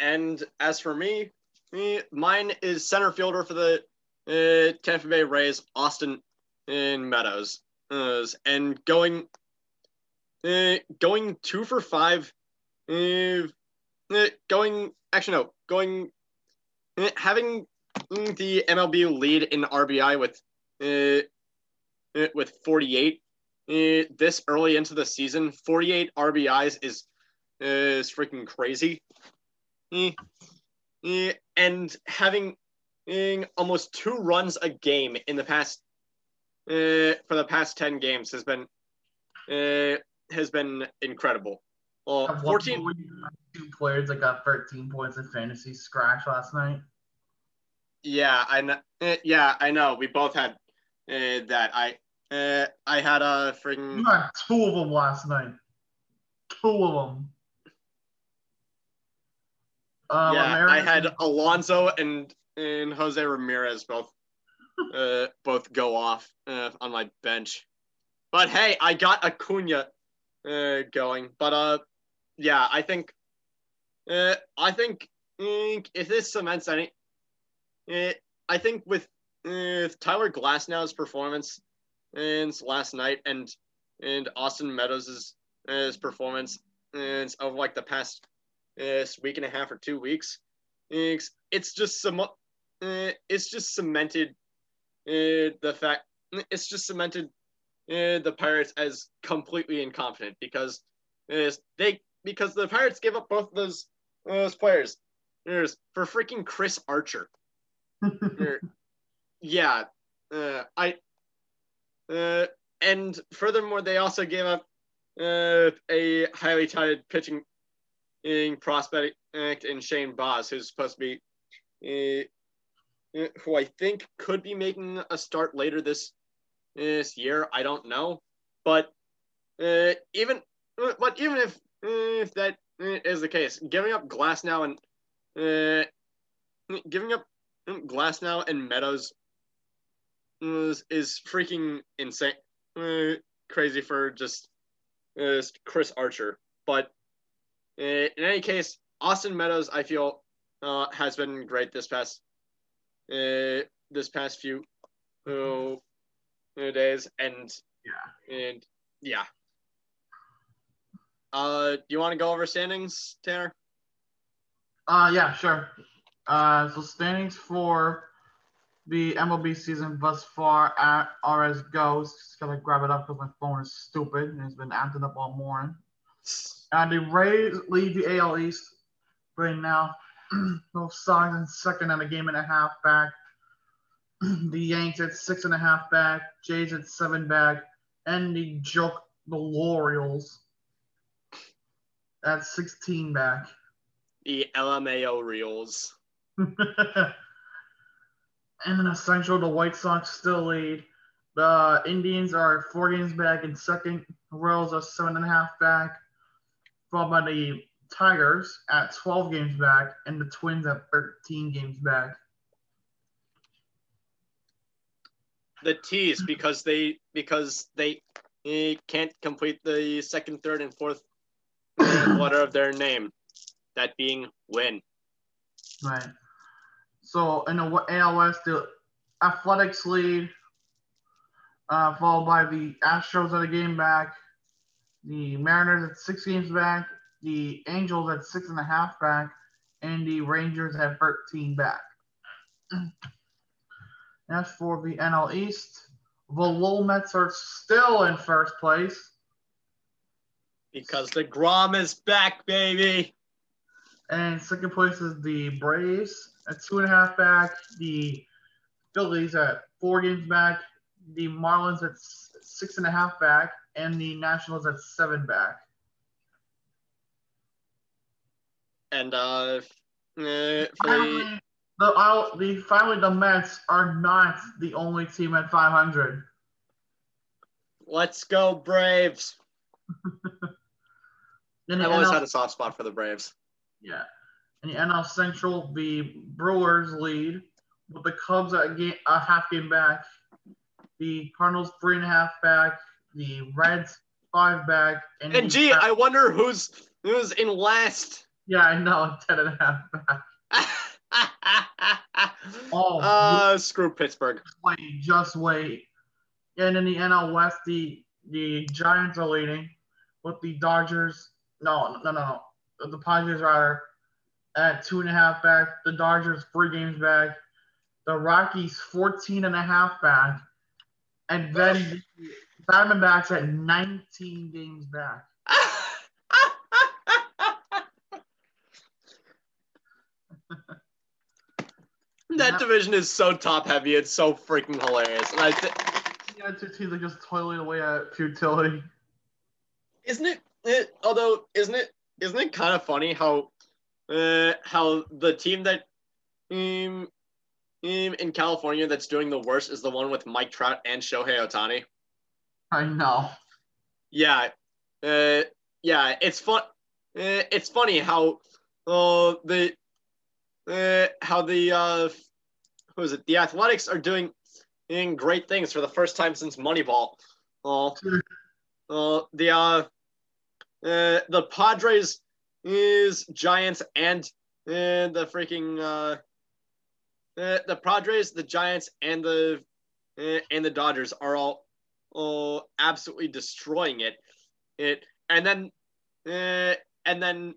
And as for me, me mine is center fielder for the uh, Tampa Bay Rays, Austin in Meadows, uh, and going uh, going two for five, uh, uh, going actually no, going uh, having the MLB lead in RBI with uh, uh, with 48 uh, this early into the season. 48 RBIs is uh, is freaking crazy. Uh, uh, and having uh, almost two runs a game in the past uh, for the past 10 games has been uh, has been incredible. Well, At one 14 point, Two players that got 13 points in fantasy scratch last night. Yeah, I know. eh, Yeah, I know. We both had uh, that. I uh, I had a freaking You had two of them last night. Two of them. Uh, yeah. Ramirez I had Alonso and and Jose Ramirez both uh, both go off uh, on my bench. But hey, I got Acuna uh, going. But uh, yeah, I think uh, I think mm, if this cements any, uh, I think with uh, Tyler Glasnow's performance and last night and and Austin Meadows' his performance and of like the past uh, week and a half or two weeks, it's, it's just some uh, it's just cemented uh, the fact it's just cemented uh, the Pirates as completely incompetent because they because the Pirates gave up both of those those players There's- for freaking Chris Archer. Er, yeah, uh, I uh, and furthermore, they also gave up uh, a highly touted pitching in prospect and Shane Baz, who's supposed to be, uh, who I think could be making a start later this this year. I don't know, but uh, even but even if if that is the case, giving up Glasnow and uh, giving up Glasnow and Meadows is, is freaking insane, crazy for just Chris Archer. But in any case, Austin Meadows, I feel, uh, has been great this past uh, this past few uh, days, and Yeah. and yeah. Uh, do you want to go over standings, Tanner? Uh, yeah, sure. Uh, so standings for the MLB season thus far at, as goes. Just gotta grab it up because my phone is stupid and it's been acting up all morning. Uh, the Rays lead the AL East right now. Both Sox in second and a game and a half back. the Yanks at six and a half back. Jays at seven back. And the joke, the Orioles at 16 back. The LMAO Reels. and in the Central, the White Sox still lead. The Indians are four games back in second. The Royals are seven and a half back. Followed by the Tigers at 12 games back, and the Twins at 13 games back. the T's because they because they eh, can't complete the second, third, and fourth letter of their name, that being win. Right. So in the AL West, the Athletics lead, uh, followed by the Astros at a game back, the Mariners at six games back, the Angels at six and a half back, and the Rangers at 13 back. As for the NL East, the Lowell Mets are still in first place. Because deGrom is back, baby. And second place is the Braves at two and a half back, the Phillies at four games back, the Marlins at six and a half back, and the Nationals at seven back. And uh, uh finally, the, uh, the finally the Mets are not the only team at 500. Let's go Braves. I've NL, always had a soft spot for the Braves. Yeah. In the NL Central, the Brewers lead with the Cubs at a, game, a half game back, the Cardinals three and a half back, the Reds five back, and, and gee, I wonder who's who's in last. Yeah, I know, ten and a half back. oh, uh, screw Pittsburgh. Just wait, just wait. And in the NL West, the the Giants are leading with the Dodgers. No, no, no, no. The Padres are at two and a half back. The Dodgers three games back. The Rockies 14 and a half back. And then the Diamondbacks at 19 games back. that division is so top heavy. It's so freaking hilarious. And I think yeah, two teams are just toiling away at futility. Isn't it, it? Although, isn't it? Isn't it kind of funny how, uh, how the team that, um, um, in California that's doing the worst is the one with Mike Trout and Shohei Ohtani. I know. Yeah, uh, yeah. It's fun. Uh, it's funny how, uh, the, uh, how the uh, who is it? The Athletics are doing, doing great things for the first time since Moneyball. Uh, uh, the uh, uh, the Padres is Giants and and the freaking uh, the, the Padres, the Giants, and the uh, and the Dodgers are all uh, absolutely destroying it. It and then uh, and then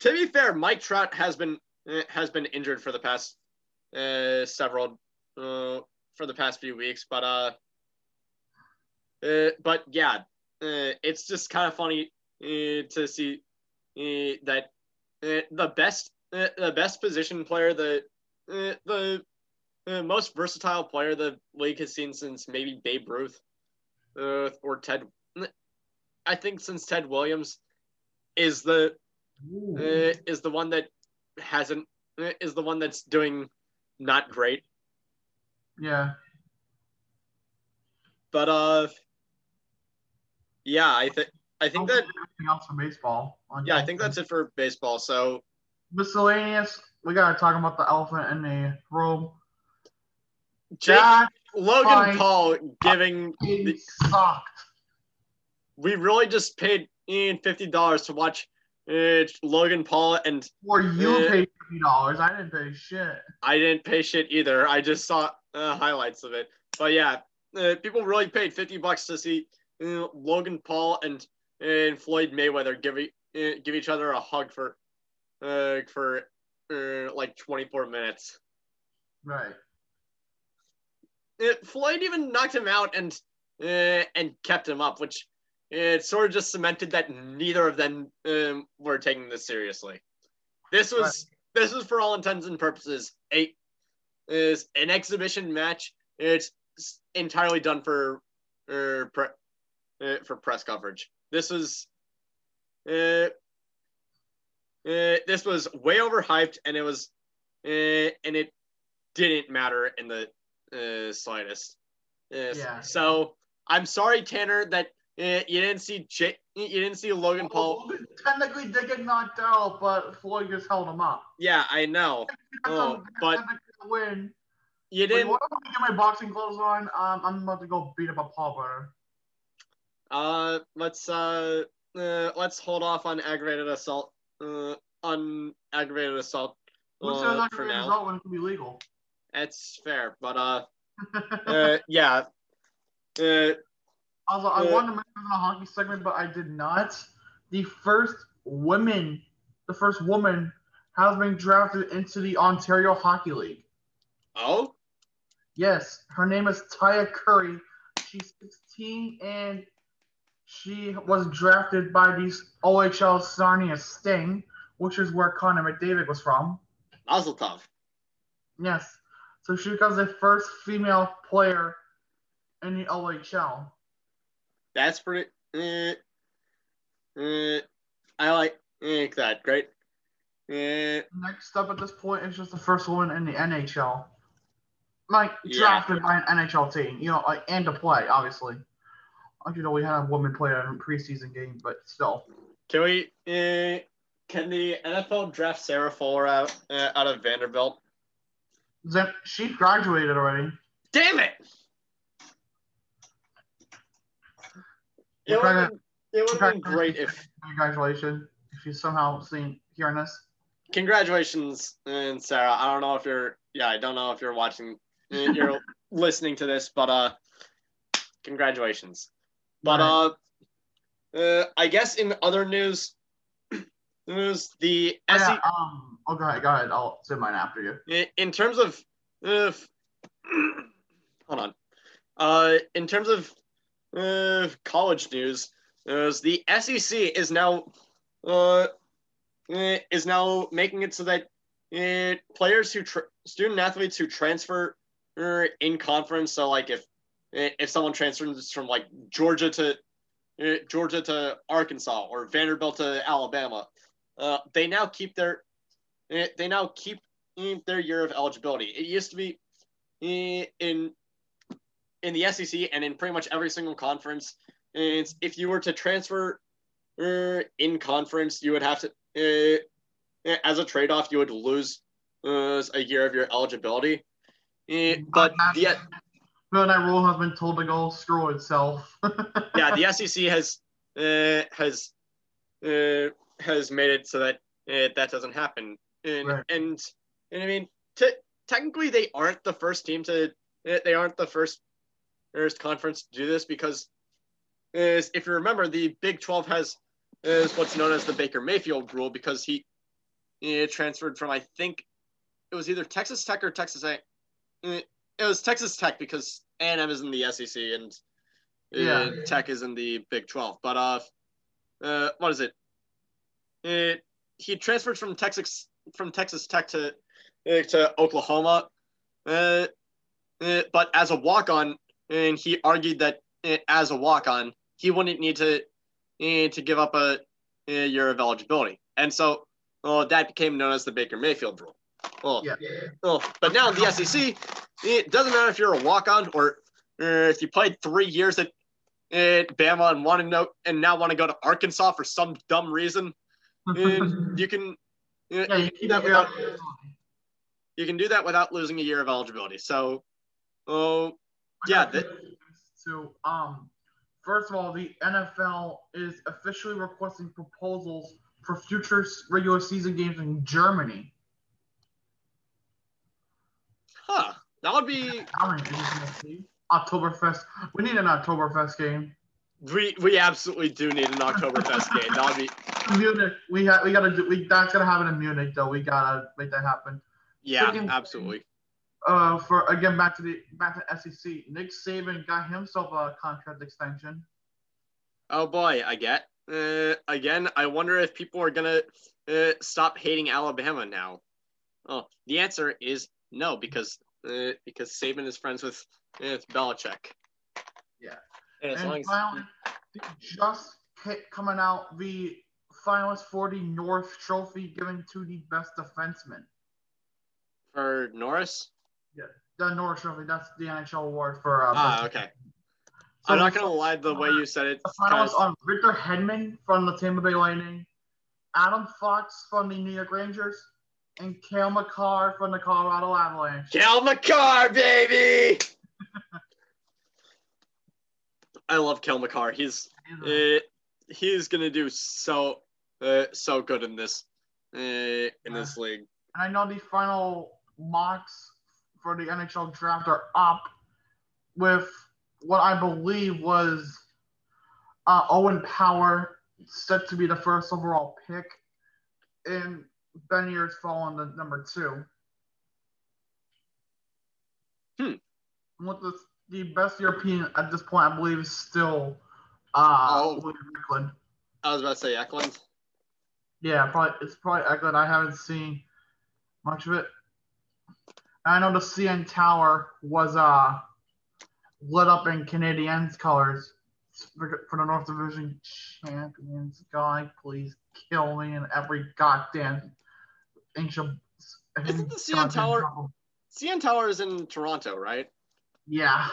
to be fair, Mike Trout has been uh, has been injured for the past uh, several uh, for the past few weeks, but uh, uh but yeah, uh, it's just kind of funny uh, to see uh, that uh, the best uh, the best position player the uh, the uh, most versatile player the league has seen since maybe Babe Ruth uh, or Ted. I think since Ted Williams is the uh, is the one that hasn't is the one that's doing not great. Yeah. But uh, yeah, I think I think that else for baseball. Yeah, I think that's it for baseball. So miscellaneous. We gotta talk about the elephant in the room. Jake Logan Paul giving the, sucked. We really just paid Ian fifty dollars to watch uh, Logan Paul and. Or you uh, paid fifty dollars. I didn't pay shit. I didn't pay shit either. I just saw uh, highlights of it. But yeah, uh, people really paid fifty bucks to see uh, Logan Paul and and Floyd Mayweather give uh, give each other a hug for for like twenty four minutes. Right it, Floyd even knocked him out and uh, and kept him up, which it sort of just cemented that neither of them um, were taking this seriously. This was right. this was for all intents and purposes a is an exhibition match. It's entirely done for uh, pre, uh, for press coverage. This was uh, uh, this was way overhyped, and it was uh, and it didn't matter in the uh, slightest. Yes. Yeah. So I'm sorry, Tanner, that uh, you didn't see J- you didn't see Logan Paul. Logan technically did get knocked out, but Floyd just held him up. Yeah, I know. oh, but win. you Wait, didn't. what I get my boxing gloves on? Um, I'm about to go beat up a Paul. Uh, let's uh, uh, let's hold off on aggravated assault. Uh, on aggravated assault. Who says Uh, I for can when it can be legal? It's fair, but uh, uh, yeah. Uh, Also, I Uh, wanted to mention the hockey segment, but I did not. The first woman, the first woman, has been drafted into the Ontario Hockey League. oh, Yes, her name is Taya Currie. She's 16 and she was drafted by the OHL Sarnia Sting, which is where Connor McDavid was from. Mazel tov. Yes, so she becomes the first female player in the OHL. That's pretty. Uh, uh, I like uh, that. Great. Uh, Next up at this point is just the first woman in the NHL. Like Yeah. drafted by an NHL team, you know, like and to play, obviously. Like you know, we had a woman play in a preseason game, but still. can we? Uh, can the NFL draft Sarah Fuller out uh, out of Vanderbilt? Then she graduated already. Damn it! It What would have been, it would been great if. Congratulations. If you somehow seen hearing this. Congratulations, and Sarah. I don't know if you're. Yeah, I don't know if you're watching. uh, You're listening to this, but uh, congratulations. But uh, uh, I guess in other news, news the Oh, SE yeah, um oh go ahead, go ahead. I'll say mine after you. In terms of uh, hold on uh in terms of uh, college news is the SEC is now uh, uh, is now making it so that uh, players who tr- student athletes who transfer uh, in conference so like if if someone transfers from like Georgia to uh, Georgia to Arkansas or Vanderbilt to Alabama uh, they now keep their uh, they now keep their year of eligibility. It used to be eh, in in the SEC and in pretty much every single conference. It's if you were to transfer uh, in conference, you would have to uh, as a trade off, you would lose a year of your eligibility. Eh, but the No, that rule has been told to go screw itself. yeah, the SEC has uh, has uh, has made it so that uh, that doesn't happen, and Right. and, and I mean, t- technically they aren't the first team to uh, they aren't the first first conference to do this because is if you remember the Big Twelve has is what's known as the Baker Mayfield rule because he, he transferred from I think it was either Texas Tech or Texas A. uh, It was Texas Tech because A and M is in the SEC and uh, Yeah. Tech is in the Big Twelve. But uh, uh, what is it? It he transferred from Texas from Texas Tech to uh, to Oklahoma, uh, uh, but as a walk on, and he argued that uh, as a walk on, he wouldn't need to uh, to give up a, a year of eligibility, and so uh, that became known as the Baker Mayfield rule. Well, yeah. well, but now in the SEC, it doesn't matter if you're a walk on or uh, if you played three years at, at Bama and want to know and now want to go to Arkansas for some dumb reason. And you can uh, yeah, you do that without you can do that without losing a year of eligibility. So, oh yeah, that, So, um, first of all, the NFL is officially requesting proposals for future regular season games in Germany. huh? That would be How many games can Oktoberfest. We need an Oktoberfest game. we we absolutely do need an Oktoberfest game. That would be Munich. We have. We gotta do. We that's gonna happen in Munich though. We gotta make that happen. yeah, Freaking- absolutely. Uh, for again back to the back to SEC. Nick Saban got himself a contract extension. Oh boy, I get. Uh, again, I wonder if people are gonna uh, stop hating Alabama now. Oh, the answer is no, because uh, because Saban is friends with uh, Belichick. Yeah. And as long And as just hit coming out the finalist for the North Trophy given to the best defenseman. for Norris. Yeah, the North Trophy, that's the NHL award for. Uh, Ah, okay. So I'm not gonna lie, the way you said it. The finalists are Victor Hedman from the Tampa Bay Lightning, Adam Fox from the New York Rangers, and Cale Makar from the Colorado Avalanche. Cale Makar, baby. I love Cale Makar. He's He's a- uh, he's gonna do so uh, so good in this uh, in this league. And I know the final mocks for the NHL draft are up with what I believe was uh, Owen Power set to be the first overall pick, and Beniers falling to number two. Hmm. With the, the best European at this point, I believe, is still uh, Oh. William Eklund. I was about to say Eklund. Yeah, probably it's probably Eklund. I haven't seen much of it. I know the CN Tower was uh lit up in Canadiens colors for, for the North Division champions. God, please kill me in every goddamn ancient. Isn't the CN Tower- trouble. CN Tower is in Toronto, right? Yeah,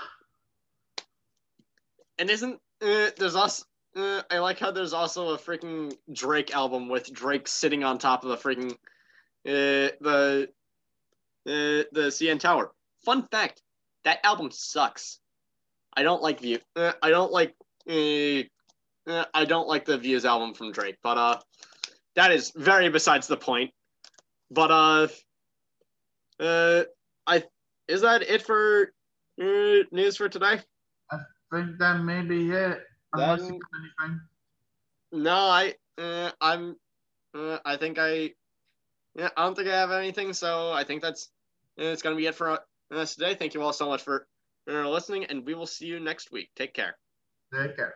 And isn't uh, there's also uh, I like how there's also a freaking Drake album with Drake sitting on top of the freaking uh, the uh, the CN Tower. Fun fact: that album sucks. I don't like view. Uh, I don't like. I don't like the Views album from Drake, but uh, that is very besides the point. But uh, uh, I is that it for news for today? I think that may be it. Then- you got anything. No, I, uh, I'm, uh, I think I, yeah, I don't think I have anything. So I think that's, uh, it's gonna be it for us today. Thank you all so much for uh, listening, and we will see you next week. Take care. Take care.